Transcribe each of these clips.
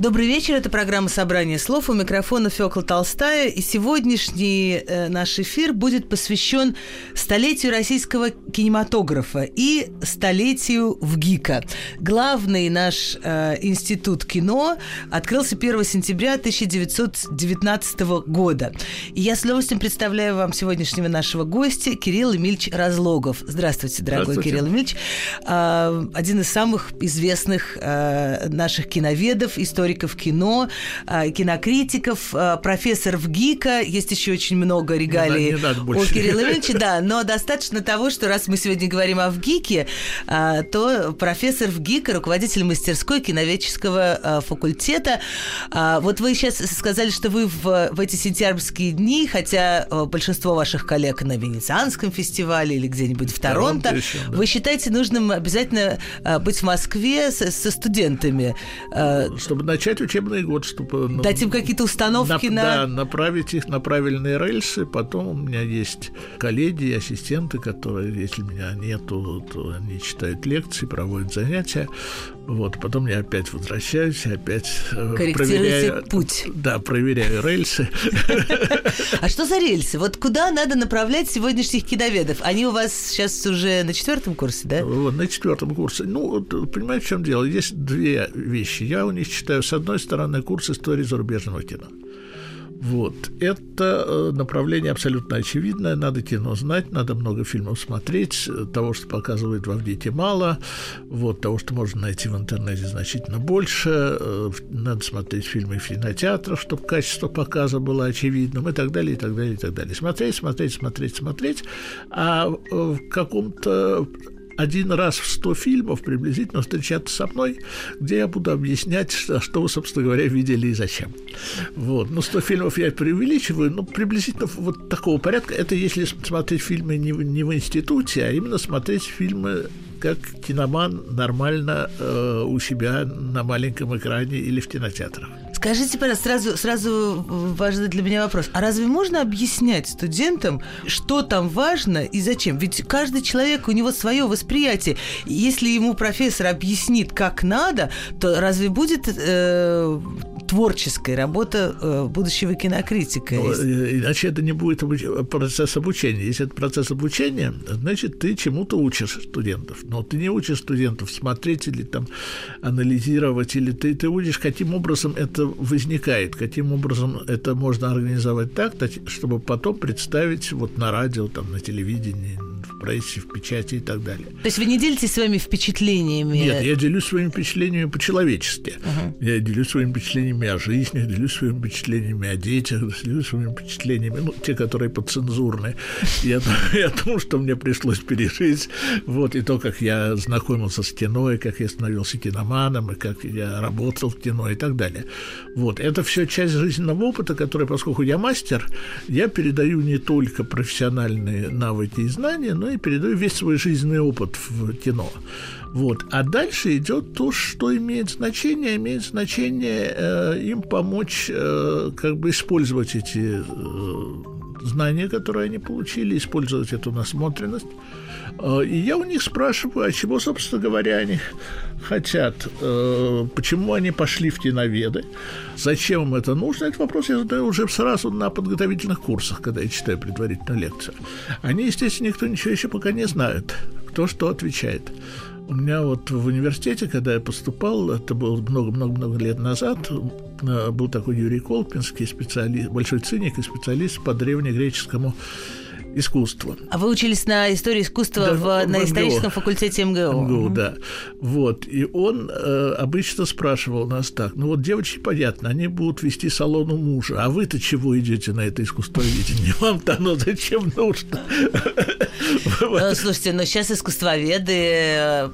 Добрый вечер, это программа «Собрание слов». У микрофона Фёкла Толстая. И сегодняшний э, наш эфир будет посвящен столетию российского кинематографа и столетию ВГИКа. Главный наш э, институт кино открылся 1 сентября 1919 года. И я с удовольствием представляю вам сегодняшнего нашего гостя Кирилл Эмильевич Разлогов. Здравствуйте, дорогой Здравствуйте. Кирилл Эмильевич. Э, один из самых известных э, наших киноведов, историков кино, э, кинокритиков, э, профессор ВГИКа. Есть еще очень много регалий Не надо- не надо у. Кирилла Ильича, да, но достаточно того, что раз мы сегодня говорим о ВГИКе, а, то профессор ВГИКа, руководитель мастерской киноведческого а, факультета. А, Вот вы сейчас сказали, что вы в, в эти сентябрьские дни, хотя большинство ваших коллег на Венецианском фестивале или где-нибудь в Торонто, Торонто еще, да. вы считаете нужным обязательно быть в Москве со, со студентами, Чтобы начать учебный год, чтобы... ну, дать им какие-то установки нап- на... Да, направить их на правильные рельсы. Потом у меня есть коллеги ассистенты, которые, если меня нету, то они читают лекции, проводят занятия. Вот, потом я опять возвращаюсь, опять э, проверяю... путь. Да, проверяю рельсы. А что за рельсы? Вот куда надо направлять сегодняшних киноведов? Они у вас сейчас уже на четвертом курсе, да? Вот, на четвертом курсе. Ну, вот, понимаете, в чем дело? Есть две вещи. Я у них читаю, с одной стороны, курс истории зарубежного кино. Вот. Это э, направление абсолютно очевидное. Надо кино знать, надо много фильмов смотреть. Э, Того, что показывают в Авдите, мало. Вот. Того, что можно найти в интернете, значительно больше. Э, Надо смотреть фильмы в кинотеатрах, чтобы качество показа было очевидным и так далее, и так далее, и так далее. Смотреть, смотреть, смотреть, смотреть. А э, в каком-то один раз в 100 фильмов приблизительно встречаться со мной, где я буду объяснять, что, что вы, собственно говоря, видели и зачем. Вот. Ну, 100 фильмов я преувеличиваю, но приблизительно вот такого порядка. Это если смотреть фильмы не, не в институте, а именно смотреть фильмы как киноман нормально э, у себя на маленьком экране или в кинотеатрах. Скажите, пожалуйста, сразу, сразу важный для меня вопрос. А разве можно объяснять студентам, что там важно и зачем? Ведь каждый человек, у него свое восприятие. Если ему профессор объяснит, как надо, то разве будет э, творческая работа э, будущего кинокритика? Ну, э, Иначе это не будет процесс обучения. Если это процесс обучения, значит, ты чему-то учишь студентов. Но ты не учишь студентов смотреть или там анализировать, или ты, ты учишь, каким образом это возникает, каким образом это можно организовать так, чтобы потом представить вот на радио, там, на телевидении, прессе, в печати и так далее. То есть вы не делитесь своими впечатлениями? Нет, я делюсь своими впечатлениями по-человечески. Я делюсь своими впечатлениями о жизни, делюсь своими впечатлениями о детях, делюсь своими впечатлениями, ну, те, которые подцензурные, и о, и о том, что мне пришлось пережить, вот, и то, как я знакомился с кино, и как я становился киноманом, и как я работал в кино и так далее. Вот, это все часть жизненного опыта, который, поскольку я мастер, я передаю не только профессиональные навыки и знания, но и передаю весь свой жизненный опыт в кино. Вот. А дальше идет то, что имеет значение. Имеет значение э, им помочь э, как бы использовать эти э, знания, которые они получили, использовать эту насмотренность. Э, И я у них спрашиваю, а чего, собственно говоря, они хотят, э, почему они пошли в киноведы, зачем им это нужно. Этот вопрос я задаю уже сразу на подготовительных курсах, когда я читаю предварительную лекцию. Они, естественно, никто ничего еще пока не знает, кто что отвечает. У меня вот в университете, когда я поступал, это было много-много-много лет назад, э, был такой Юрий Колпинский, специалист, большой циник и специалист по древнегреческому искусству. А вы учились на истории искусства Да, в- в на МГУ. историческом факультете МГУ? МГУ, Мгм. да. Вот. И он э, обычно спрашивал нас так. Ну вот девочки, понятно, они будут вести салон у мужа. А вы-то чего идете на это искусствоведение? Вам-то оно зачем нужно? Ну, слушайте, но сейчас искусствоведы, э,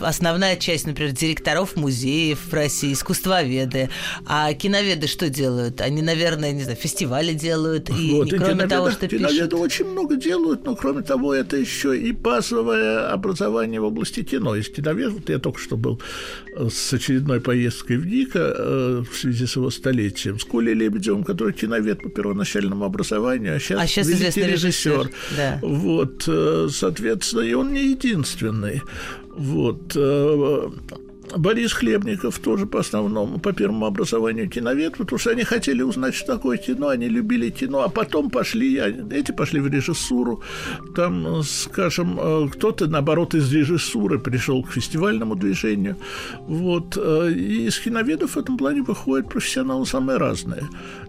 основная часть, например, директоров музеев в России, искусствоведы. А киноведы что делают? Они, наверное, не знаю, фестивали делают. И вот, кроме того, что киноведы пишут... очень много делают, но кроме того, это еще и базовое образование в области кино. Из киновед, вот я только что был э, с очередной поездкой в НИКа э, в связи с его столетием, с Колей Лебедевым, который киновед по первоначальному образованию, а сейчас, а сейчас известный режиссер. режиссер. Да. Вот, э, соответственно, и он не единственный. Вот. Э, Борис Хлебников тоже по основному, по первому образованию киновед, потому что они хотели узнать, что такое кино, они любили кино, а потом пошли, эти пошли в режиссуру, там, скажем, э, кто-то, наоборот, из режиссуры пришел к фестивальному движению, вот, и из киноведов в этом плане выходят профессионалы самые разные.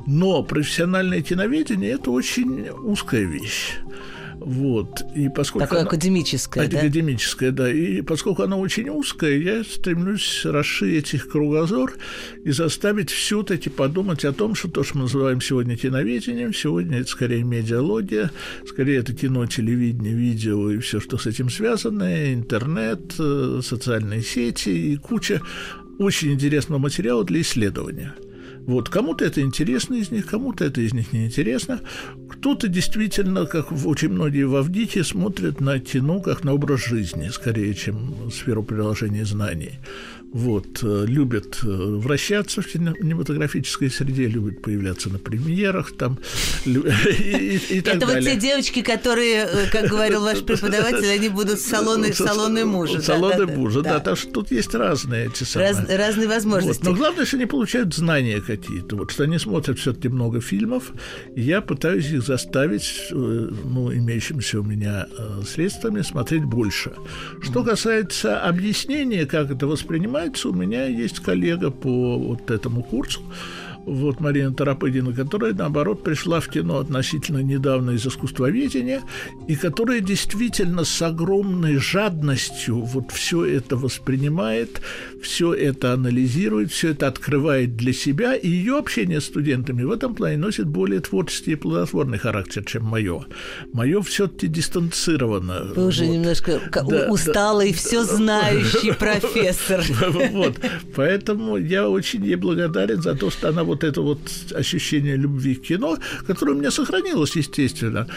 Но профессиональное киноведение – это очень узкая вещь. Вот. И поскольку Такое оно, академическое, да? Академическое, да. И поскольку оно очень узкое, я стремлюсь расширить их кругозор и заставить все-таки подумать о том, что то, что мы называем сегодня киноведением, сегодня это скорее медиалогия, скорее это кино, телевидение, видео и все, что с этим связано, интернет, э, социальные сети и куча очень интересного материала для исследования – вот, кому-то это интересно из них, кому-то это из них не интересно. Кто-то действительно, как очень многие в Авдите, смотрят на кино как на образ жизни, скорее, чем сферу приложения знаний вот, э, любят э, вращаться в кинематографической среде, любят появляться на премьерах там и, и, и так Это далее. вот те девочки, которые, э, как говорил ваш преподаватель, они будут салоны, салоны мужа. Салоны да, мужа, да, да, так что тут есть разные эти самые. Раз, разные возможности. Вот. Но главное, что они получают знания какие-то, вот, что они смотрят все-таки много фильмов, и я пытаюсь их заставить, ну, имеющимися у меня средствами, смотреть больше. Что касается объяснения, как это воспринимать, нравится. У меня есть коллега по вот этому курсу, вот Марина Тарапыдина, которая, наоборот, пришла в кино относительно недавно из искусствоведения, и которая действительно с огромной жадностью вот все это воспринимает, все это анализирует, все это открывает для себя, и ее общение с студентами в этом плане носит более творческий и плодотворный характер, чем мое. Мое все-таки дистанцировано. Вы уже вот. немножко да, усталый, да, все знающий профессор. Вот, поэтому я очень ей благодарен за то, что она вот это вот ощущение любви к кино, которое у меня сохранилось, естественно.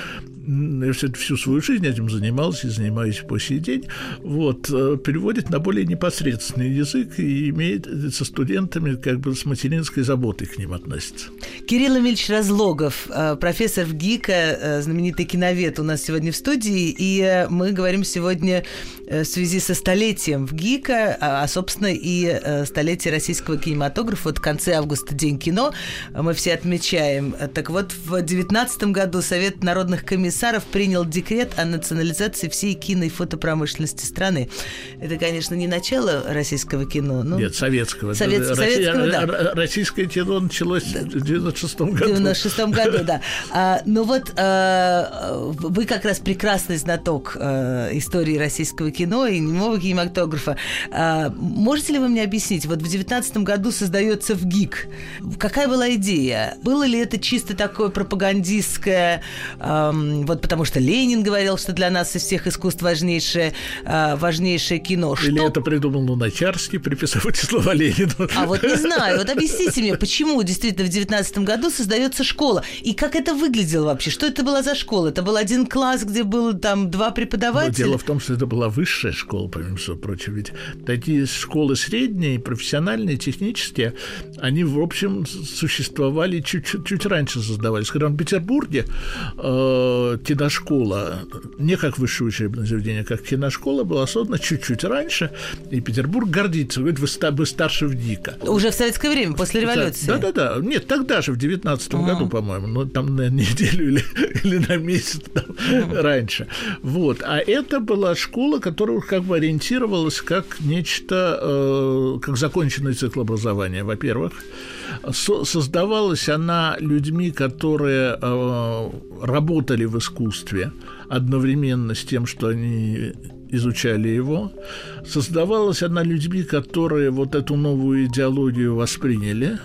Я всю свою жизнь этим занимался и занимаюсь по сей день. Вот, э, переводит на более непосредственный язык и имеет со студентами как бы с материнской заботой к ним относится. Кирилл Эмильевич Разлогов, э, профессор ГИКа, э, знаменитый киновед у нас сегодня в студии, и мы говорим сегодня в связи со столетием в ГИКа, а, а собственно, и столетие российского кинематографа. Вот в конце августа День кино мы все отмечаем. Так вот, в 2019 году Совет народных комиссаров принял декрет о национализации всей кино и фотопромышленности страны. Это, конечно, не начало российского кино. Но... Нет, советского. Совет... Советского, да. Российское кино началось в 96 году. В 96 году, да. А, ну вот а, вы как раз прекрасный знаток а, истории российского кино и немого кинематографа. А, можете ли вы мне объяснить, вот в 2019 году создается в ГИК. Какая была идея? Было ли это чисто такое пропагандистское, эм, вот потому что Ленин говорил, что для нас из всех искусств важнейшее, э, важнейшее кино. Или что... это придумал Луначарский, приписав эти слова Ленину? А вот не знаю. Вот объясните мне, почему действительно в 19 году создается школа? И как это выглядело вообще? Что это была за школа? Это был один класс, где было там два преподавателя? Но дело в том, что это была высшая школа, помимо всего прочего. Ведь такие школы средние, профессиональные, технические, они, в общем, существовали чуть-чуть чуть раньше создавались. Когда в Петербурге э, киношкола, не как высшее учебное заведение, а как киношкола, была создана чуть-чуть раньше, и Петербург гордится, говорит, вы, вы старше в ДИКа. Уже в советское время, после революции? Да-да-да. Нет, тогда же, в 19 году, по-моему, ну, там на неделю или, или на месяц там, раньше. Вот. А это была школа, которая как бы ориентировалась как нечто, э, как законченный цикл образования, во-первых создавалась она людьми, которые э, работали в искусстве одновременно с тем, что они изучали его. Создавалась она людьми, которые вот эту новую идеологию восприняли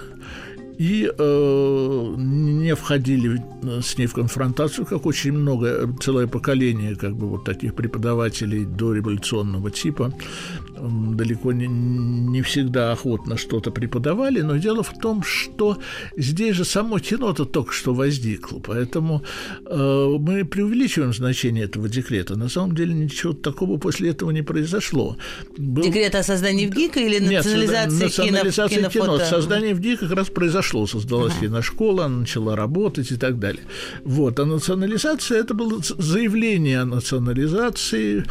и э, не входили с ней в конфронтацию, как очень много, целое поколение как бы вот таких преподавателей до революционного типа далеко не, не всегда охотно что-то преподавали, но дело в том, что здесь же само кино-то только что возникло, поэтому э, мы преувеличиваем значение этого декрета. На самом деле ничего такого после этого не произошло. Был... Декрет о создании в ГИКа или национализации, Нет, национализация кино, кино. Создание в ГИК как раз произошло, создалась ага. киношкола, она начала работать и так далее. Вот, а национализация это было заявление о национализации,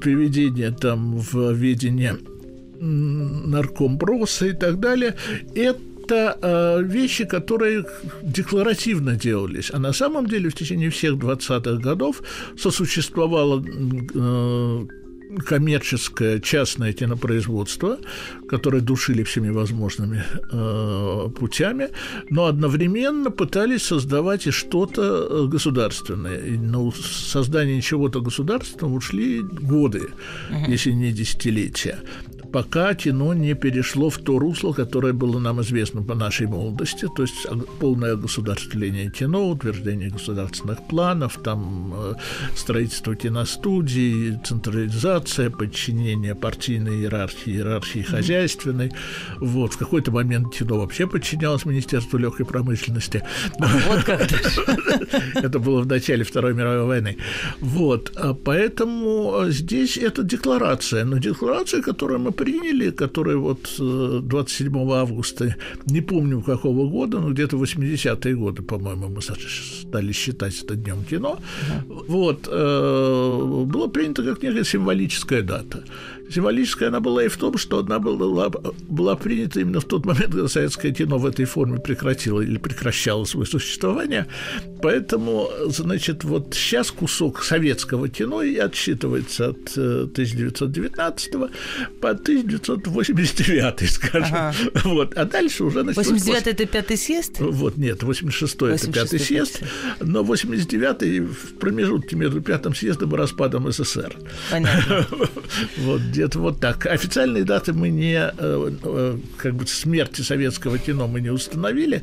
приведение там в ведение уровне наркомброса и так далее, это э, вещи, которые декларативно делались. А на самом деле в течение всех 20-х годов сосуществовало э, коммерческое частное кинопроизводство, которое душили всеми возможными э, путями, но одновременно пытались создавать и что-то э, государственное. И на создание чего-то государственного ушли годы, uh-huh. если не десятилетия пока кино не перешло в то русло, которое было нам известно по нашей молодости, то есть полное государствление кино, утверждение государственных планов, там э, строительство киностудий, централизация, подчинение партийной иерархии, иерархии хозяйственной. Вот, в какой-то момент кино вообще подчинялось Министерству легкой промышленности. Вот как Это было в начале Второй мировой войны. Вот, а поэтому здесь это декларация, но декларация, которую мы приняли, который вот 27 э, августа, не помню какого года, но где-то 80-е годы, по-моему, мы стали считать это днем кино, uh-huh. вот, э, было принято как некая символическая дата символическая она была и в том, что она была, была принята именно в тот момент, когда советское кино в этой форме прекратило или прекращало свое существование. Поэтому, значит, вот сейчас кусок советского кино и отсчитывается от 1919 э, по 1989, скажем. Ага. Вот. А дальше уже... 89 это пятый съезд? Вот, нет, 86 это пятый съезд, но 89 в промежутке между пятым съездом и распадом СССР. Понятно. Вот, где-то вот так. Официальные даты мы не, э, э, как бы смерти советского кино мы не установили,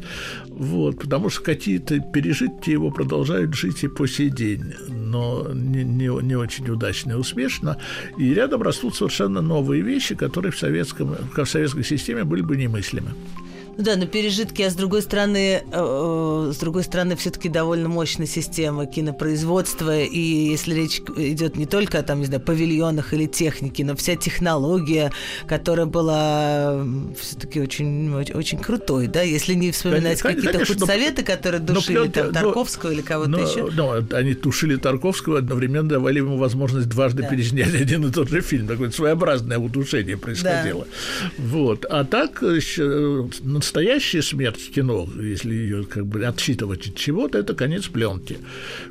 вот, потому что какие-то пережитки его продолжают жить и по сей день, но не, не, не очень удачно и успешно. И рядом растут совершенно новые вещи, которые в, советском, в советской системе были бы немыслимы. Ну да, но пережитки, а с другой стороны, э, э, с другой стороны, все-таки довольно мощная система кинопроизводства, и если речь идет не только о там, не знаю, павильонах или технике, но вся технология, которая была все-таки очень, очень крутой, да, если не вспоминать какие-то худсоветы, которые душили но, там, Тарковского но, или кого-то но, еще. Но они душили Тарковского, одновременно давали ему возможность дважды да. переснять один и тот же фильм. Такое своеобразное удушение происходило. Да. Вот. А так еще настоящая смерть кино, если ее как бы отсчитывать от чего-то, это конец пленки.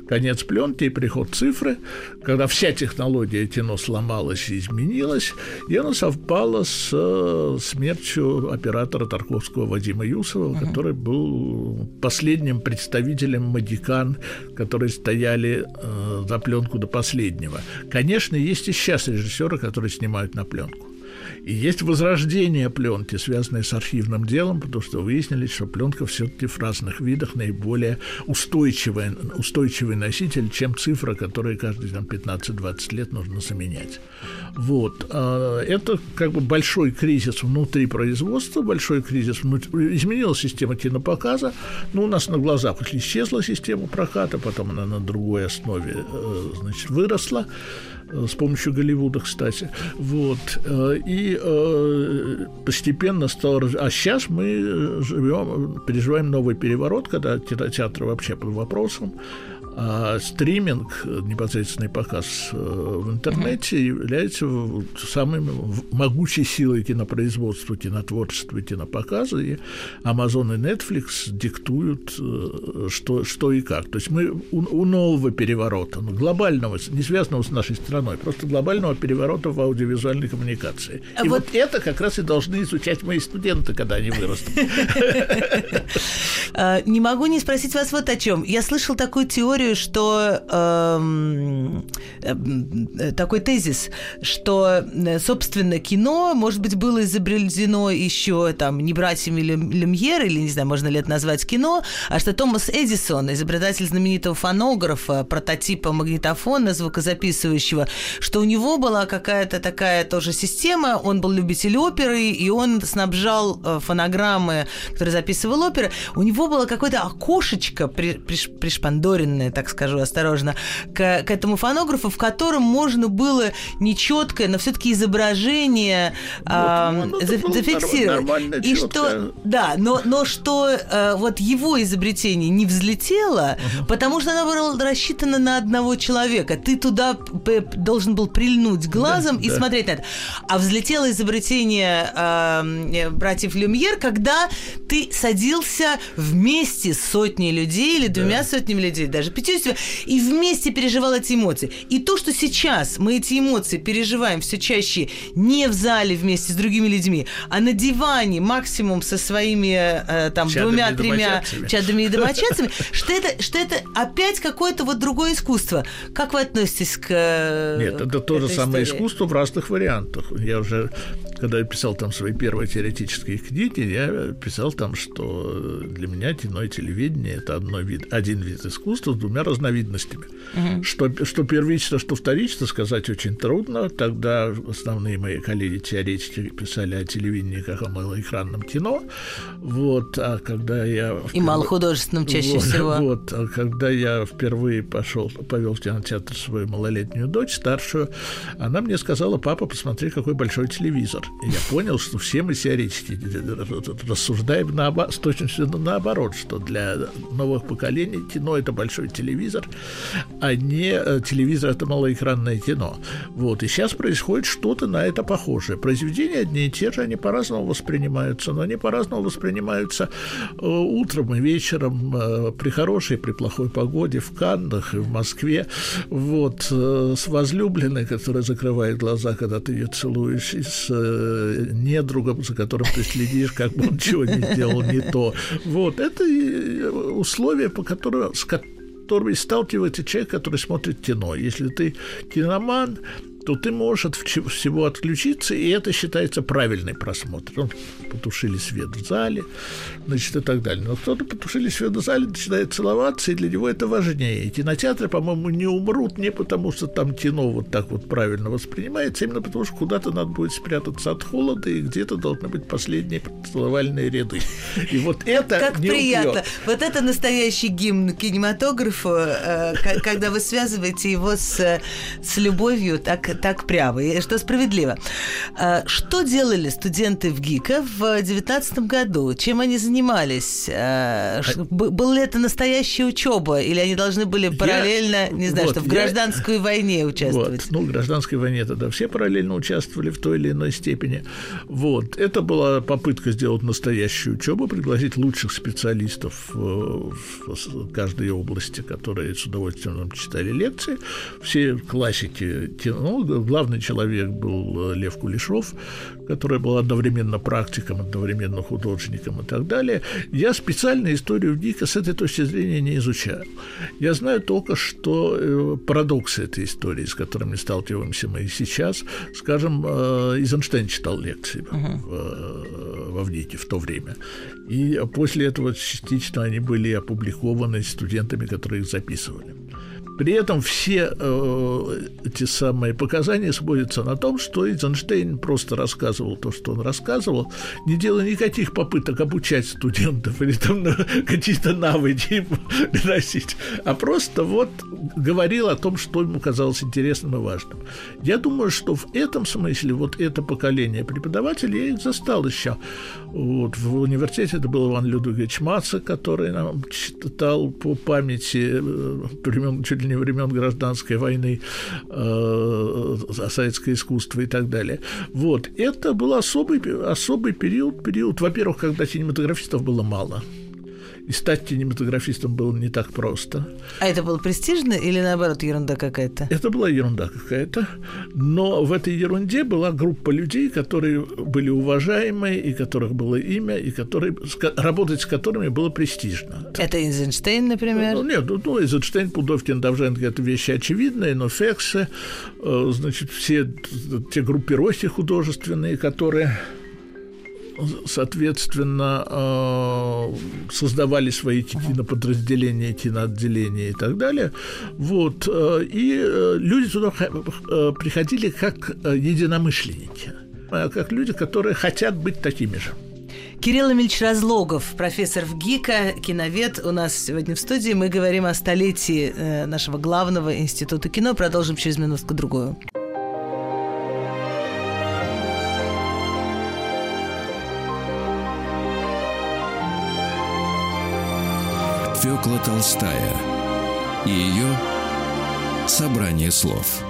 Конец пленки и приход цифры, когда вся технология кино сломалась и изменилась, и она совпала с э, смертью оператора Тарковского Вадима Юсова, uh-huh. который был последним представителем магикан, которые стояли э, за пленку до последнего. Конечно, есть и сейчас режиссеры, которые снимают на пленку. И есть возрождение пленки, связанное с архивным делом, потому что выяснилось, что пленка все-таки в разных видах наиболее устойчивый, устойчивый носитель, чем цифра, которую каждые там, 15-20 лет нужно заменять. Вот. А это как бы большой кризис внутри производства, большой кризис внутри... Изменилась система кинопоказа, но у нас на глазах исчезла система проката, потом она на другой основе э, значит, выросла. Э, с помощью Голливуда, кстати. Вот. Э, и э, постепенно стало... А сейчас мы живем, переживаем новый переворот, когда кинотеатры вообще под вопросом. А стриминг, непосредственный показ в интернете является самой могучей силой кинопроизводства, кинотворчества кинопоказа, и Amazon и Netflix диктуют, что, что и как. То есть мы у, у нового переворота, ну, глобального, не связанного с нашей страной, просто глобального переворота в аудиовизуальной коммуникации. А и вот... вот это как раз и должны изучать мои студенты, когда они вырастут. А, не могу не спросить вас вот о чем. Я слышал такую теорию, теорию, что эм, э, такой тезис, что, э, собственно, кино, может быть, было изобретено еще там не братьями Люмьер, или, не знаю, можно ли это назвать кино, а что Томас Эдисон, изобретатель знаменитого фонографа, прототипа магнитофона звукозаписывающего, что у него была какая-то такая тоже система, он был любитель оперы, и он снабжал э, фонограммы, которые записывал оперы, у него было какое-то окошечко при, приш, пришпандоренное, так скажу осторожно, к, к этому фонографу, в котором можно было нечеткое, но все-таки изображение вот, э, ну, зафиксировать. И что, да, но, но что э, вот его изобретение не взлетело, uh-huh. потому что оно было рассчитано на одного человека. Ты туда должен был прильнуть глазом да, и да. смотреть на это. А взлетело изобретение э, братьев Люмьер, когда ты садился вместе с сотней людей или двумя да. сотнями людей, даже пятьюдесятью, и вместе переживал эти эмоции. И то, что сейчас мы эти эмоции переживаем все чаще не в зале вместе с другими людьми, а на диване максимум со своими э, там двумя-тремя чадами и домочадцами, что это, что это опять какое-то вот другое искусство. Как вы относитесь к э, Нет, это то же самое искусство в разных вариантах. Я уже когда я писал там свои первые теоретические книги, я писал там, что для меня кино и телевидение это одно вид, один вид искусства с двумя разновидностями. Угу. Что, что первично, что вторично сказать очень трудно. Тогда основные мои коллеги-теоретики писали о телевидении как о малоэкранном кино. Вот, а когда я... Впервые, и малохудожественном чаще вот, всего. Вот, а когда я впервые пошел, повел в кинотеатр свою малолетнюю дочь, старшую, она мне сказала, папа, посмотри, какой большой телевизор. И я понял, что все мы теоретики рассуждаем наоборот, с точностью наоборот, что для новых поколений кино – это большой телевизор, а не э, телевизор – это малоэкранное кино. Вот. И сейчас происходит что-то на это похожее. Произведения одни и те же, они по-разному воспринимаются, но они по-разному воспринимаются э, утром и вечером, э, при хорошей, при плохой погоде, в Каннах и в Москве. Вот. С возлюбленной, которая закрывает глаза, когда ты ее целуешь, и с недругом, за которым ты следишь, как бы он чего не сделал не то. Вот, это условия, по которым, с которыми сталкивается человек, который смотрит кино. Если ты киноман, то ты можешь от всего отключиться, и это считается правильный просмотр. Ну, потушили свет в зале, значит, и так далее. Но кто-то потушили свет в зале, начинает целоваться, и для него это важнее. И кинотеатры, по-моему, не умрут не потому, что там кино вот так вот правильно воспринимается, а именно потому, что куда-то надо будет спрятаться от холода, и где-то должны быть последние целовальные ряды. И вот это Как приятно. Убьет. Вот это настоящий гимн кинематографу, э, когда вы связываете его с, с любовью так, так прямо, и что справедливо. Э, что делали студенты в ГИКа в 2019 году? Чем они занимались? Э, Была ли это настоящая учеба? Или они должны были параллельно, я, не знаю, вот, что в гражданской я, войне участвовать? Вот, ну, в гражданской войне тогда все параллельно участвовали в той или иной степени. Вот. Это была попытка сделать настоящую учебу, пригласить лучших специалистов в каждой области, которые с удовольствием нам читали лекции. Все классики, ну, главный человек был Лев Кулешов, который был одновременно практиком, одновременно художником и так далее. Я специально историю Дика с этой точки зрения не изучаю. Я знаю только, что э, парадоксы этой истории, с которыми сталкиваемся мы и сейчас, скажем, Эйзенштейн читал лекции uh-huh. в, в Авдике в то время. И после этого частично они были опубликованы студентами, которые их записывали. При этом все э, эти самые показания сводятся на том, что Эйзенштейн просто рассказывал то, что он рассказывал, не делая никаких попыток обучать студентов или там какие-то навыки носить, а просто вот говорил о том, что ему казалось интересным и важным. Я думаю, что в этом смысле вот это поколение преподавателей я их застал еще. Вот, в университете это был Иван Людвигович Маца, который нам читал по памяти э, времен чуть ли не времен гражданской войны, э, советское искусство и так далее. Вот. Это был особый, особый период, период, во-первых, когда кинематографистов было мало – и стать кинематографистом было не так просто. А это было престижно или наоборот ерунда какая-то? Это была ерунда какая-то, но в этой ерунде была группа людей, которые были уважаемые, и которых было имя, и которые, работать с которыми было престижно. Это Эйзенштейн, например? Ну, нет, ну, ну Эйзенштейн, Пудовкин, Давженко – это вещи очевидные, но Фексе, э, значит, все те группировки художественные, которые соответственно, э, создавали свои киноподразделения, киноотделения и так далее. Вот. Э, и э, люди туда приходили как единомышленники, как люди, которые хотят быть такими же. Кирилл Эмильевич Разлогов, профессор в ГИКа, киновед, у нас сегодня в студии. Мы говорим о столетии нашего главного института кино. Продолжим через минутку-другую. Фёкла Толстая и ее «Собрание слов».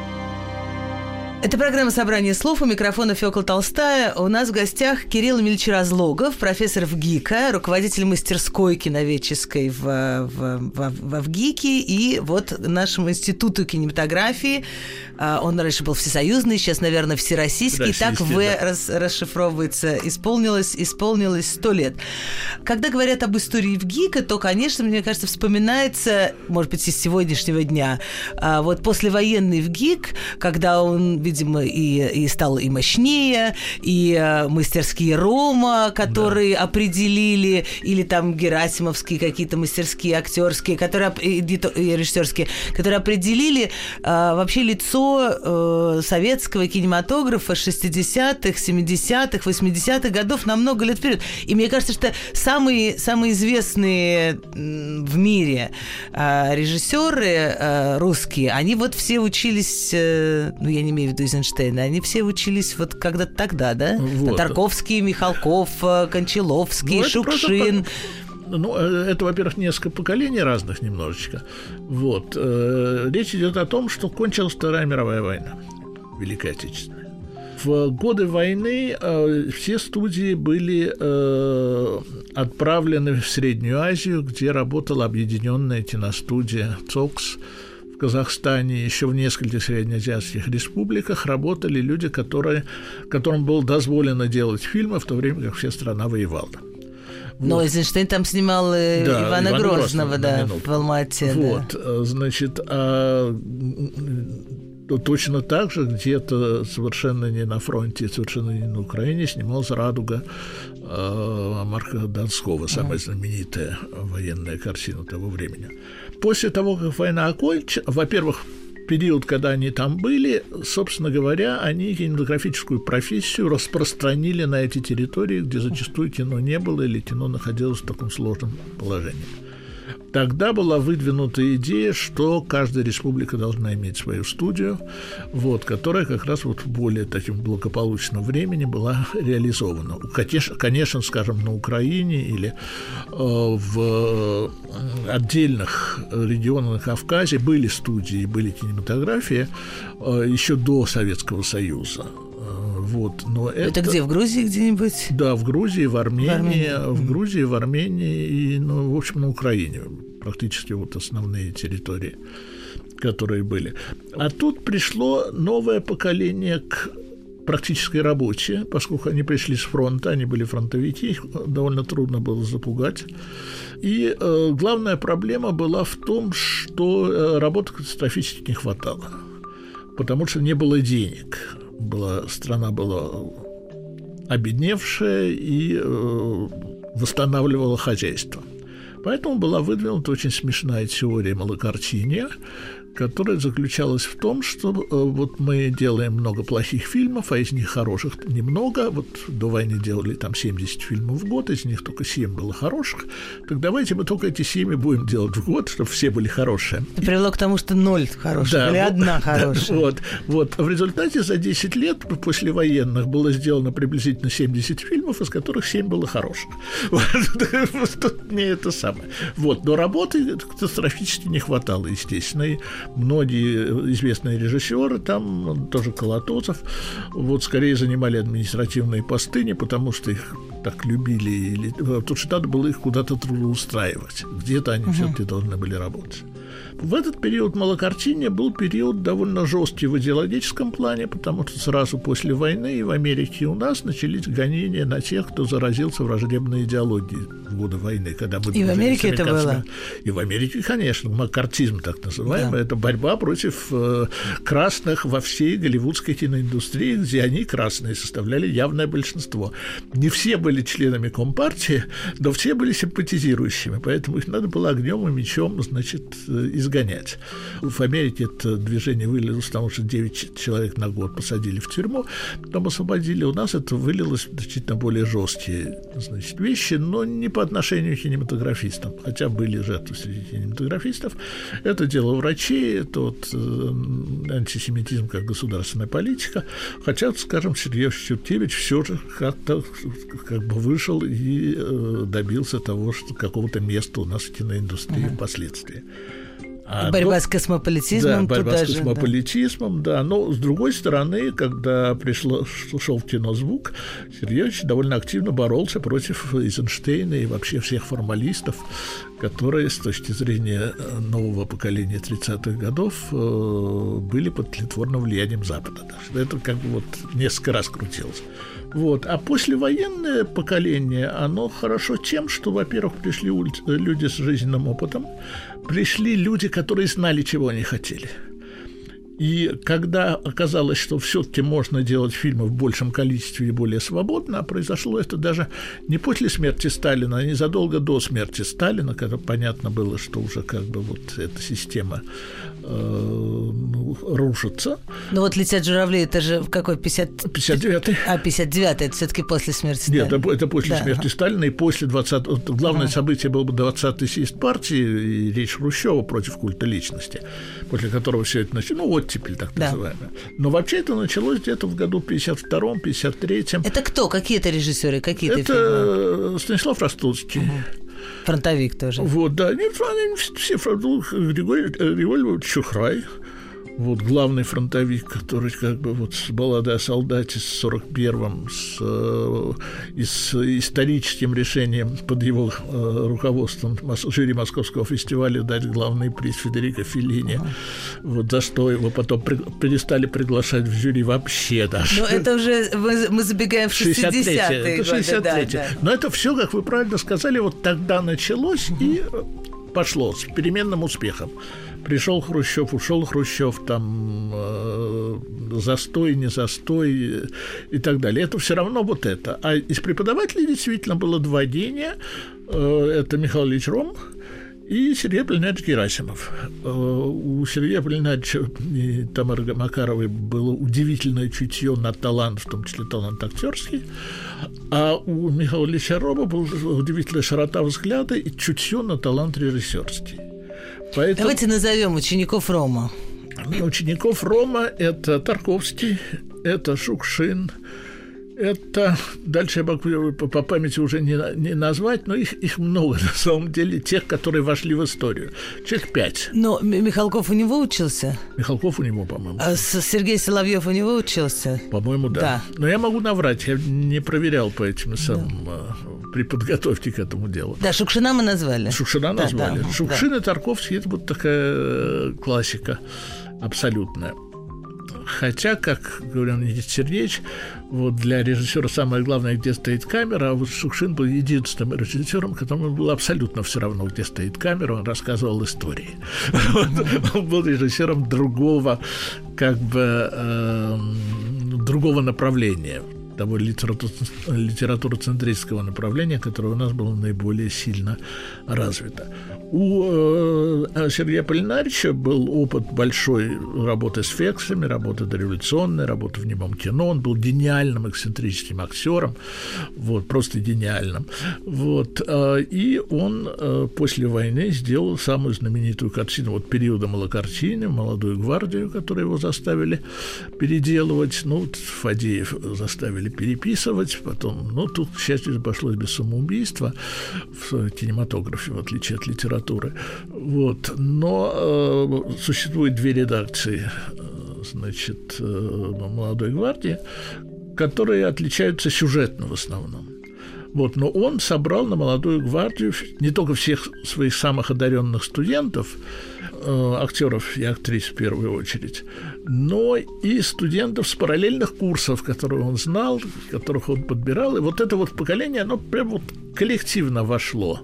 Это программа «Собрание слов». У микрофона Фёкла Толстая. У нас в гостях Кирилл Эмильевич Разлогов, профессор в ГИКа, руководитель мастерской киноведческой в, в, в, в, в ГИКе и вот нашему институту кинематографии. А, он раньше был всесоюзный, сейчас, наверное, всероссийский. Российский, так В да. рас, расшифровывается. Исполнилось, исполнилось сто лет. Когда говорят об истории в ГИКа, то, конечно, мне кажется, вспоминается, может быть, из сегодняшнего дня, а, вот послевоенный в ГИК, когда он видимо, и, и стал и мощнее, и э, мастерские Рома, которые да. определили, или там Герасимовские какие-то мастерские актерские, которые, и, и режиссерские, которые определили э, вообще лицо э, советского кинематографа 60-х, 70-х, 80-х годов на много лет вперед. И мне кажется, что самые, самые известные в мире э, режиссеры э, русские, они вот все учились, ну, я не имею в виду до Эйзенштейна, они все учились вот когда-то тогда, да? Вот. Тарковский, Михалков, э, Кончаловский, ну, Шукшин. ну, э, это, во-первых, несколько поколений разных немножечко. Вот. Э, речь идет о том, что кончилась Вторая мировая война, Великая Отечественная. В годы войны все студии были отправлены в Среднюю Азию, где работала объединенная киностудия ЦОКС, Казахстане, еще в нескольких среднеазиатских республиках работали люди, которые, которым было дозволено делать фильмы, в то время как вся страна воевала. Вот. Но Эйзенштейн там снимал э, да, Ивана, Ивана Грозного, да, в Алмате. Вот, да. Э, значит, а точно так же где-то совершенно не на фронте, совершенно не на Украине снималась «Радуга» э, Марка Донского, самая знаменитая военная картина того времени. После того, как война окончилась, во-первых, период, когда они там были, собственно говоря, они кинематографическую профессию распространили на эти территории, где зачастую кино не было или кино находилось в таком сложном положении. Тогда была выдвинута идея, что каждая республика должна иметь свою студию, вот, которая как раз вот в более таким благополучном времени была реализована. Конечно, конечно скажем, на Украине или э, в отдельных регионах на Кавказе были студии, были кинематографии э, еще до Советского Союза. Вот, но это, это где, в Грузии где-нибудь? Да, в Грузии, в Армении, в, Армении. в Грузии, в Армении и, ну, в общем, на Украине. Практически вот основные территории, которые были. А тут пришло новое поколение к практической работе, поскольку они пришли с фронта, они были фронтовики, их довольно трудно было запугать. И э, главная проблема была в том, что э, работы катастрофически не хватало, потому что не было денег была, страна была обедневшая и э, восстанавливала хозяйство. Поэтому была выдвинута очень смешная теория малокартиния, которая заключалась в том, что э, вот мы делаем много плохих фильмов, а из них хороших немного. Вот до войны делали там 70 фильмов в год, из них только 7 было хороших. Так давайте мы только эти 7 будем делать в год, чтобы все были хорошие. Это привело к тому, что ноль хороших да, или вот, одна хорошая. Да, вот, вот. В результате за 10 лет после военных было сделано приблизительно 70 фильмов, из которых 7 было хороших. Вот, мне это самое. Вот. Но работы катастрофически не хватало, естественно. И многие известные режиссеры, там тоже Колотозов, вот скорее занимали административные посты, не потому что их так любили, или, потому что надо было их куда-то трудоустраивать. Где-то они uh-huh. все-таки должны были работать. В этот период малокартиния был период довольно жесткий в идеологическом плане, потому что сразу после войны и в Америке и у нас начались гонения на тех, кто заразился враждебной идеологией в годы войны, когда мы и в Америке это было. И в Америке, конечно, макартизм так называемый, да. это борьба против э, красных во всей голливудской киноиндустрии, где они красные составляли явное большинство. Не все были членами компартии, но все были симпатизирующими, поэтому их надо было огнем и мечом, значит, из изгонять. В Америке это движение вылилось, потому что 9 человек на год посадили в тюрьму, потом освободили. У нас это вылилось значительно более жесткие значит, вещи, но не по отношению к кинематографистам, хотя были жертвы среди кинематографистов. Это дело врачей, это вот э, антисемитизм как государственная политика. Хотя, скажем, Сергей Чуртевич все же как-то как бы вышел и э, добился того, что какого-то места у нас в киноиндустрии uh-huh. впоследствии. А, борьба но, с космополитизмом. Да, борьба с космополитизмом, да. да. Но, с другой стороны, когда пришло, шел в кино звук, Сергеевич довольно активно боролся против Эйзенштейна и вообще всех формалистов, которые с точки зрения э, нового поколения 30-х годов э, были под тлетворным влиянием Запада. Это как бы вот несколько раз крутилось. Вот. А послевоенное поколение, оно хорошо тем, что, во-первых, пришли люди с жизненным опытом, пришли люди, которые знали, чего они хотели. И когда оказалось, что все-таки можно делать фильмы в большем количестве и более свободно, а произошло это даже не после смерти Сталина, а незадолго до смерти Сталина, когда понятно было, что уже как бы вот эта система э, рушится. Ну вот «Летят журавли» это же в какой? 50... 59-й. А, 59-й, это все таки после смерти Сталина. Нет, это, это после да. смерти Сталина и после 20 Главное ага. событие было бы 20-й съезд партии и речь Хрущева против культа личности, после которого все это началось. Ну, оттепель так да. называемая. Но вообще это началось где-то в году 52-м, 53-м. Это кто? Какие это режиссеры? Какие это фильмы? Станислав Ростовский. Угу. Фронтовик тоже. Вот, да. Нет, они все фронтовик. Григорий, Григорий Чухрай, вот главный фронтовик, который как бы вот с балладой о солдате с 41-м, с, э, и с историческим решением под его э, руководством жюри Московского фестиваля дать главный приз Федерико Феллини. Ага. Вот за что его потом при, перестали приглашать в жюри вообще даже. Но это уже мы, мы забегаем в 60-е 60 годы. Да, да. Но это все, как вы правильно сказали, вот тогда началось угу. и пошло с переменным успехом. Пришел Хрущев, ушел Хрущев, там э, застой, не застой и так далее. Это все равно вот это. А из преподавателей действительно было два гения. Э, это Михаил Ильич Ром, и Сергей Полинарич Герасимов. Э, у Сергея Полинарича и Тамары Макаровой было удивительное чутье на талант, в том числе талант актерский, а у Михаила Ильича Рома была удивительная широта взгляда и чутье на талант режиссерский. Поэтому... Давайте назовем учеников Рома. Учеников Рома – это Тарковский, это Шукшин, это дальше я могу по памяти уже не, не назвать, но их, их много на самом деле, тех, которые вошли в историю. Человек пять. Но Михалков у него учился? Михалков у него, по-моему. А Сергей Соловьев у него учился? По-моему, да. да. Но я могу наврать, я не проверял по этим самым да. при подготовке к этому делу. Да, Шукшина мы назвали. Шукшина да, назвали. Да, Шукшин да. и Тарковский это вот такая классика абсолютная. Хотя, как говорил Никита Сергеевич, вот для режиссера самое главное, где стоит камера, а вот Шукшин был единственным режиссером, которому было абсолютно все равно, где стоит камера, он рассказывал истории. Он был режиссером другого, как бы, эм, другого направления того литературоцентристского направления, которое у нас было наиболее сильно развито. У э, Сергея Полинарича был опыт большой работы с фексами, работы дореволюционной, работы в немом кино. Он был гениальным эксцентрическим актером, вот, просто гениальным. Вот, э, и он э, после войны сделал самую знаменитую картину вот периода малокартины «Молодую гвардию», которую его заставили переделывать. Ну, вот Фадеев заставили переписывать, потом, ну, тут, к счастью, обошлось без самоубийства в кинематографе, в отличие от литературы литературы. Вот. Но э, существует две редакции э, значит, э, «Молодой гвардии», которые отличаются сюжетно в основном. Вот, но он собрал на молодую гвардию не только всех своих самых одаренных студентов, э, актеров и актрис в первую очередь, но и студентов с параллельных курсов, которые он знал, которых он подбирал. И вот это вот поколение, оно прям вот коллективно вошло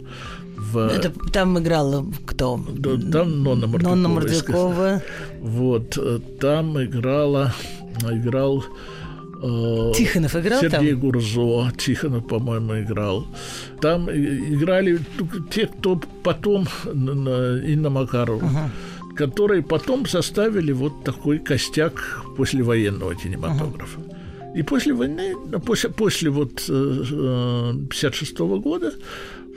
в... Это, там играла кто? Да, там Нонна Мордюкова. Нонна Мордюкова. Вот, э, там играла, играл э, Тихонов играл Сергей там? Гурзо, Тихонов, по-моему, играл. Там играли те, кто потом, Инна Макарова, uh которые потом составили вот такой костяк послевоенного кинематографа. uh И после войны, после, после вот 56 э, -го года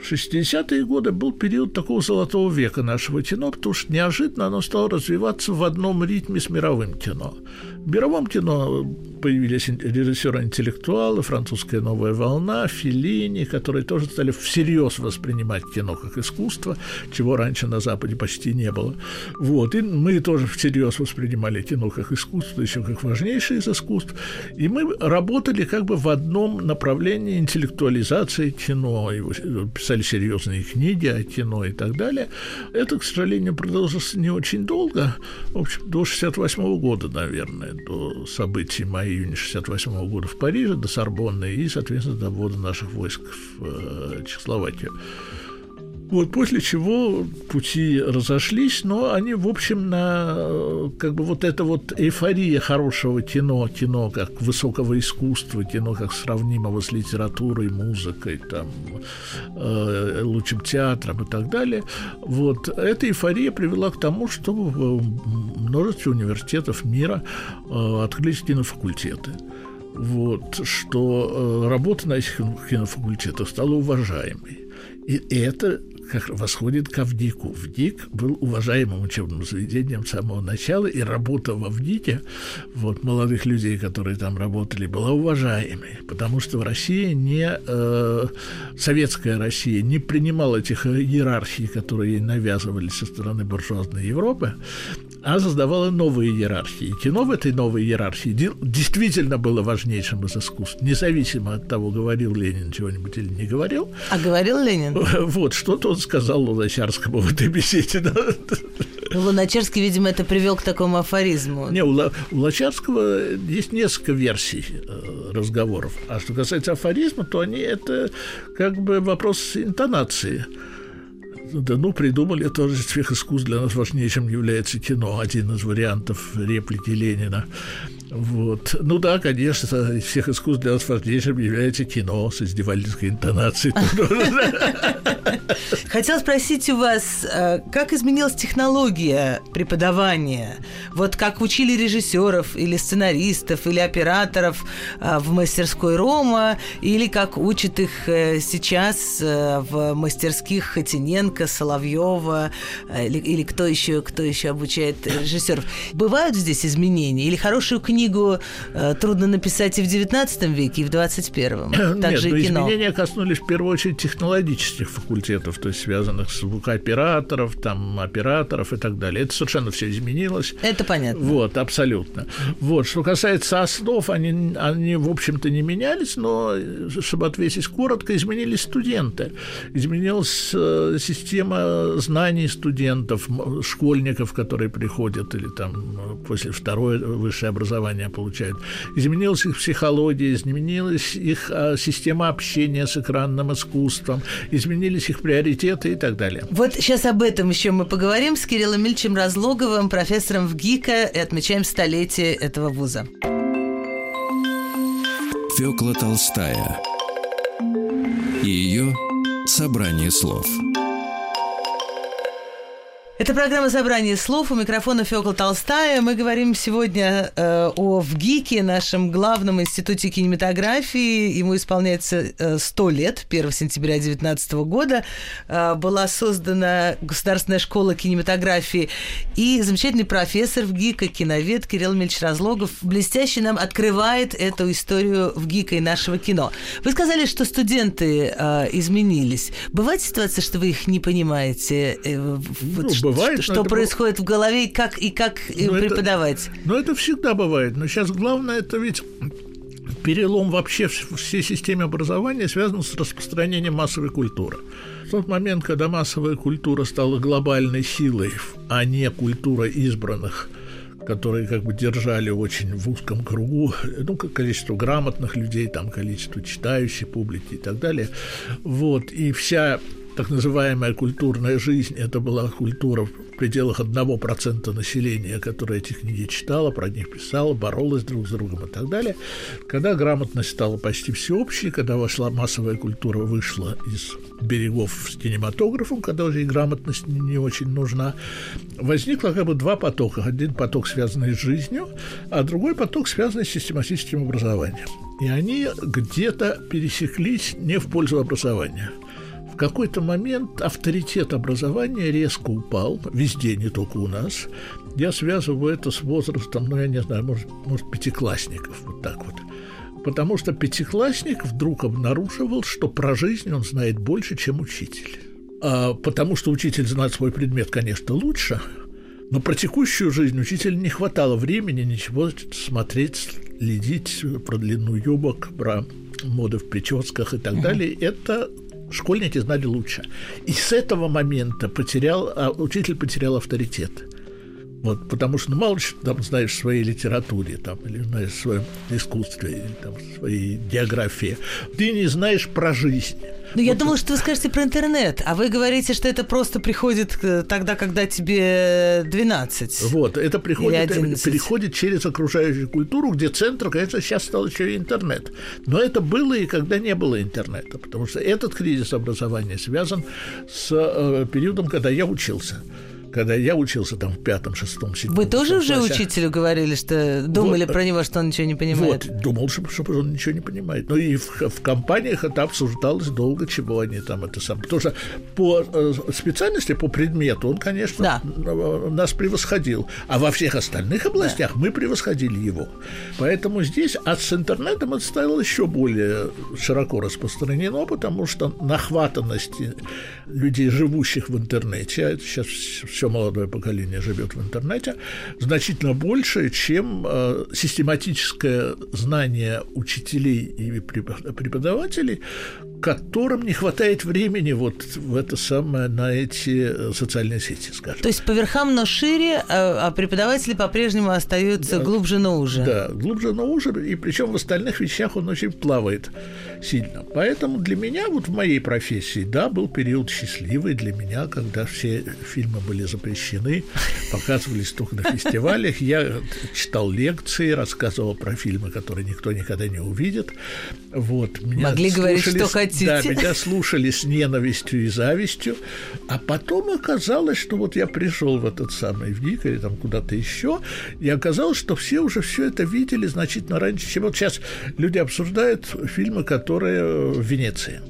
в 60-е годы был период такого золотого века нашего кино, потому что неожиданно оно стало развиваться в одном ритме с мировым кино. В мировом кино появились режиссеры-интеллектуалы, французская новая волна, Филини, которые тоже стали всерьез воспринимать кино как искусство, чего раньше на Западе почти не было. Вот. И мы тоже всерьез воспринимали кино как искусство, еще как важнейшее из искусств. И мы работали как бы в одном направлении интеллектуализации кино, и писали серьезные книги о кино и так далее. Это, к сожалению, продолжалось не очень долго, в общем, до 68 года, наверное, до событий мая-июня 68 года в Париже, до Сорбонны и, соответственно, до ввода наших войск в э, Чехословакию. Вот после чего пути разошлись, но они, в общем, на как бы вот эта вот эйфория хорошего кино, кино как высокого искусства, кино как сравнимого с литературой, музыкой, там, э, лучшим театром и так далее, вот эта эйфория привела к тому, что в множестве университетов мира э, открылись кинофакультеты вот, что э, работа на этих кинофакультетах стала уважаемой. И это как восходит к Авдику. ВДИК был уважаемым учебным заведением с самого начала, и работа в Авдике, вот, молодых людей, которые там работали, была уважаемой, потому что в России не, э, советская Россия не принимала этих иерархий, которые ей навязывались со стороны буржуазной Европы, а создавала новые иерархии. И кино в этой новой иерархии действительно было важнейшим из искусств, независимо от того, говорил Ленин чего-нибудь или не говорил. А говорил Ленин? Вот, что-то он сказал Луначарскому в этой беседе. Ну, Луначарский, видимо, это привел к такому афоризму. Не, у, у Луначарского есть несколько версий э, разговоров. А что касается афоризма, то они это как бы вопрос интонации. Да ну, придумали тоже всех искусств для нас важнейшим является кино. Один из вариантов реплики Ленина. Вот. Ну да, конечно, из всех искусств для нас важнейшим является кино с издевательской интонацией. Хотел спросить у вас, э, как изменилась технология преподавания? Вот как учили режиссеров или сценаристов или операторов э, в мастерской Рома, или как учат их э, сейчас в мастерских Хотиненко, Соловьева, или, или кто еще, кто еще обучает режиссеров? Бывают здесь изменения? Или хорошую книгу трудно написать и в 19 веке, и в 21? Также Нет, и кино. изменения коснулись в первую очередь технологических факультетов, то есть связанных с звукооператоров, там, операторов и так далее. Это совершенно все изменилось. Это понятно. Вот, абсолютно. Вот, что касается основ, они, они в общем-то, не менялись, но, чтобы ответить коротко, изменились студенты. Изменилась э, система знаний студентов, школьников, которые приходят или там после второе высшее образование получают. Изменилась их психология, изменилась их а, система общения с экранным искусством, изменились их приоритеты и так далее. Вот сейчас об этом еще мы поговорим с Кириллом Ильичем Разлоговым, профессором в ГИКа, и отмечаем столетие этого вуза. Фёкла Толстая и ее собрание слов – это программа «Собрание слов». У микрофона Фёкла Толстая. Мы говорим сегодня э, о ВГИКе, нашем главном институте кинематографии. Ему исполняется э, 100 лет, 1 сентября 2019 года. Э, была создана Государственная школа кинематографии. И замечательный профессор ВГИКа, киновед Кирилл Мельч Разлогов блестяще нам открывает эту историю ВГИКа и нашего кино. Вы сказали, что студенты э, изменились. Бывает ситуация, что вы их не понимаете? Э, ну, бывает. Что, происходит бывает. в голове и как, и как но преподавать? Это, ну, это всегда бывает. Но сейчас главное это ведь перелом вообще всей системы образования связан с распространением массовой культуры. В тот момент, когда массовая культура стала глобальной силой, а не культура избранных, которые как бы держали очень в узком кругу, ну, количество грамотных людей, там, количество читающей публики и так далее. Вот, и вся так называемая культурная жизнь, это была культура в пределах одного процента населения, которое эти книги читало, про них писало, боролась друг с другом и так далее. Когда грамотность стала почти всеобщей, когда вошла массовая культура, вышла из берегов с кинематографом, когда уже и грамотность не очень нужна, возникло как бы два потока. Один поток, связанный с жизнью, а другой поток, связанный с систематическим образованием. И они где-то пересеклись не в пользу образования – какой-то момент авторитет образования резко упал, везде, не только у нас. Я связываю это с возрастом, ну, я не знаю, может, может пятиклассников, вот так вот. Потому что пятиклассник вдруг обнаруживал, что про жизнь он знает больше, чем учитель. А потому что учитель знает свой предмет, конечно, лучше, но про текущую жизнь учителю не хватало времени ничего смотреть, следить про длину юбок, про моды в прическах и так далее. Это школьники знали лучше. И с этого момента потерял, а учитель потерял авторитет. Вот, потому что ну, мало что там знаешь в своей литературе, там, или знаешь в своем искусстве, или там, в своей географии. Ты не знаешь про жизнь. Ну, я вот думала, что вы скажете про интернет, а вы говорите, что это просто приходит тогда, когда тебе 12. Вот, это приходит, приходит через окружающую культуру, где центр, конечно, сейчас стал еще и интернет. Но это было и когда не было интернета, потому что этот кризис образования связан с э, периодом, когда я учился когда я учился там в пятом, шестом, седьмом. Вы тоже уже классе. учителю говорили, что думали вот, про него, что он ничего не понимает? Вот, думал, что, что он ничего не понимает. Ну и в, в компаниях это обсуждалось долго, чего они там это сам. Потому что по э, специальности, по предмету он, конечно, да. нас превосходил. А во всех остальных областях да. мы превосходили его. Поэтому здесь, а с интернетом это стало еще более широко распространено, потому что нахватанность людей, живущих в интернете, а сейчас все молодое поколение живет в интернете, значительно больше, чем э, систематическое знание учителей и преподавателей, которым не хватает времени вот в это самое, на эти э, социальные сети, скажем. То есть по верхам, но шире, а, а преподаватели по-прежнему остаются да, глубже, но уже. Да, глубже, но уже, и причем в остальных вещах он очень плавает сильно. Поэтому для меня, вот в моей профессии, да, был период счастливый для меня, когда все фильмы были запрещены, показывались только на фестивалях. Я читал лекции, рассказывал про фильмы, которые никто никогда не увидит. Вот, меня Могли говорить, что хотите. Да, меня слушали с ненавистью и завистью. А потом оказалось, что вот я пришел в этот самый в ГИК или там куда-то еще, и оказалось, что все уже все это видели значительно раньше, чем вот сейчас люди обсуждают фильмы, которые в Венеции.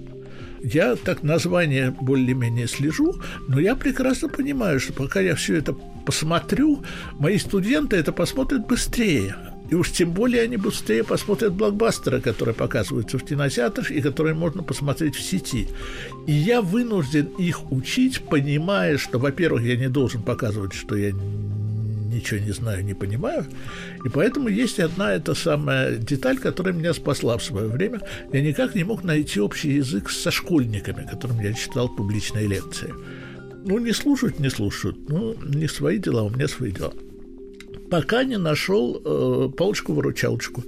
Я так название более-менее слежу, но я прекрасно понимаю, что пока я все это посмотрю, мои студенты это посмотрят быстрее. И уж тем более они быстрее посмотрят блокбастеры, которые показываются в кинотеатрах и которые можно посмотреть в сети. И я вынужден их учить, понимая, что, во-первых, я не должен показывать, что я ничего не знаю, не понимаю. И поэтому есть одна эта самая деталь, которая меня спасла в свое время. Я никак не мог найти общий язык со школьниками, которым я читал публичные лекции. Ну, не слушают, не слушают. Ну, не свои дела, у меня свои дела. Пока не нашел э, палочку-выручалочку.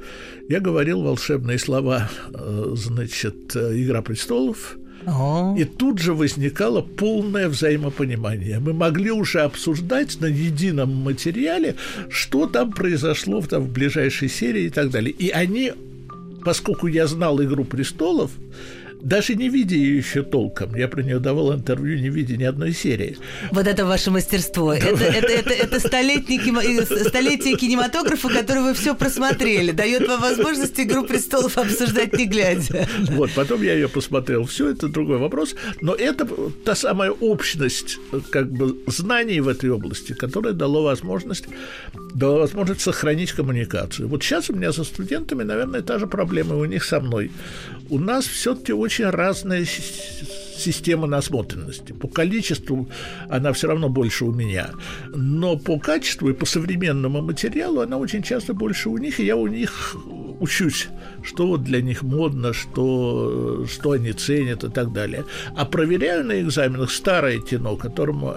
Я говорил волшебные слова, э, значит, э, «Игра престолов», и тут же возникало полное взаимопонимание. Мы могли уже обсуждать на едином материале, что там произошло в, там, в ближайшей серии и так далее. И они, поскольку я знал «Игру престолов», даже не видя ее еще толком. Я про нее давал интервью, не видя ни одной серии. Вот это ваше мастерство. Это, это, это, это столетний, столетие кинематографа, который вы все просмотрели. Дает вам возможность «Игру престолов» обсуждать не глядя. Вот, потом я ее посмотрел. Все, это другой вопрос. Но это та самая общность как бы знаний в этой области, которая дала возможность, дала возможность сохранить коммуникацию. Вот сейчас у меня со студентами, наверное, та же проблема у них со мной. У нас все-таки очень очень разная система насмотренности. По количеству она все равно больше у меня, но по качеству и по современному материалу она очень часто больше у них, и я у них учусь, что вот для них модно, что, что они ценят и так далее. А проверяю на экзаменах старое кино, которому,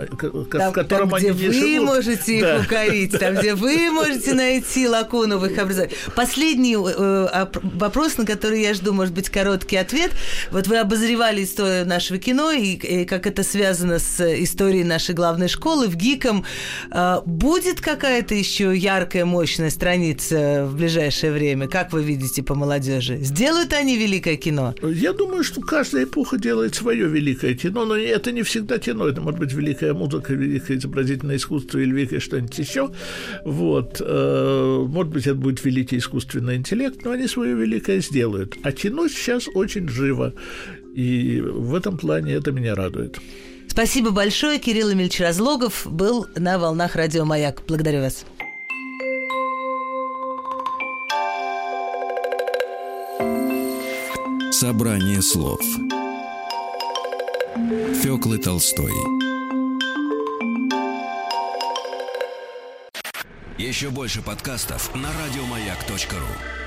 там, в котором там, где они вы живут. можете да. их укорить, там, где вы можете найти лакуну в их образовании. Последний э, вопрос, на который я жду, может быть, короткий ответ. Вот вы обозревали историю нашего кино и, и как это связано с историей нашей главной школы в ГИКом. Э, будет какая-то еще яркая, мощная страница в ближайшее время? Как вы видите по молодежи? Сделают они великое кино? Я думаю, что каждая эпоха делает свое великое кино, но это не всегда кино. Это может быть великая музыка, великое изобразительное искусство или великое что-нибудь еще. Вот. Э, может быть, это будет великий искусственный интеллект, но они свое великое сделают. А кино сейчас очень живо. И в этом плане это меня радует. Спасибо большое. Кирилл Эмильевич Разлогов был на волнах радио «Маяк». Благодарю вас. Собрание слов. Фёклы Толстой. Еще больше подкастов на радиомаяк.ру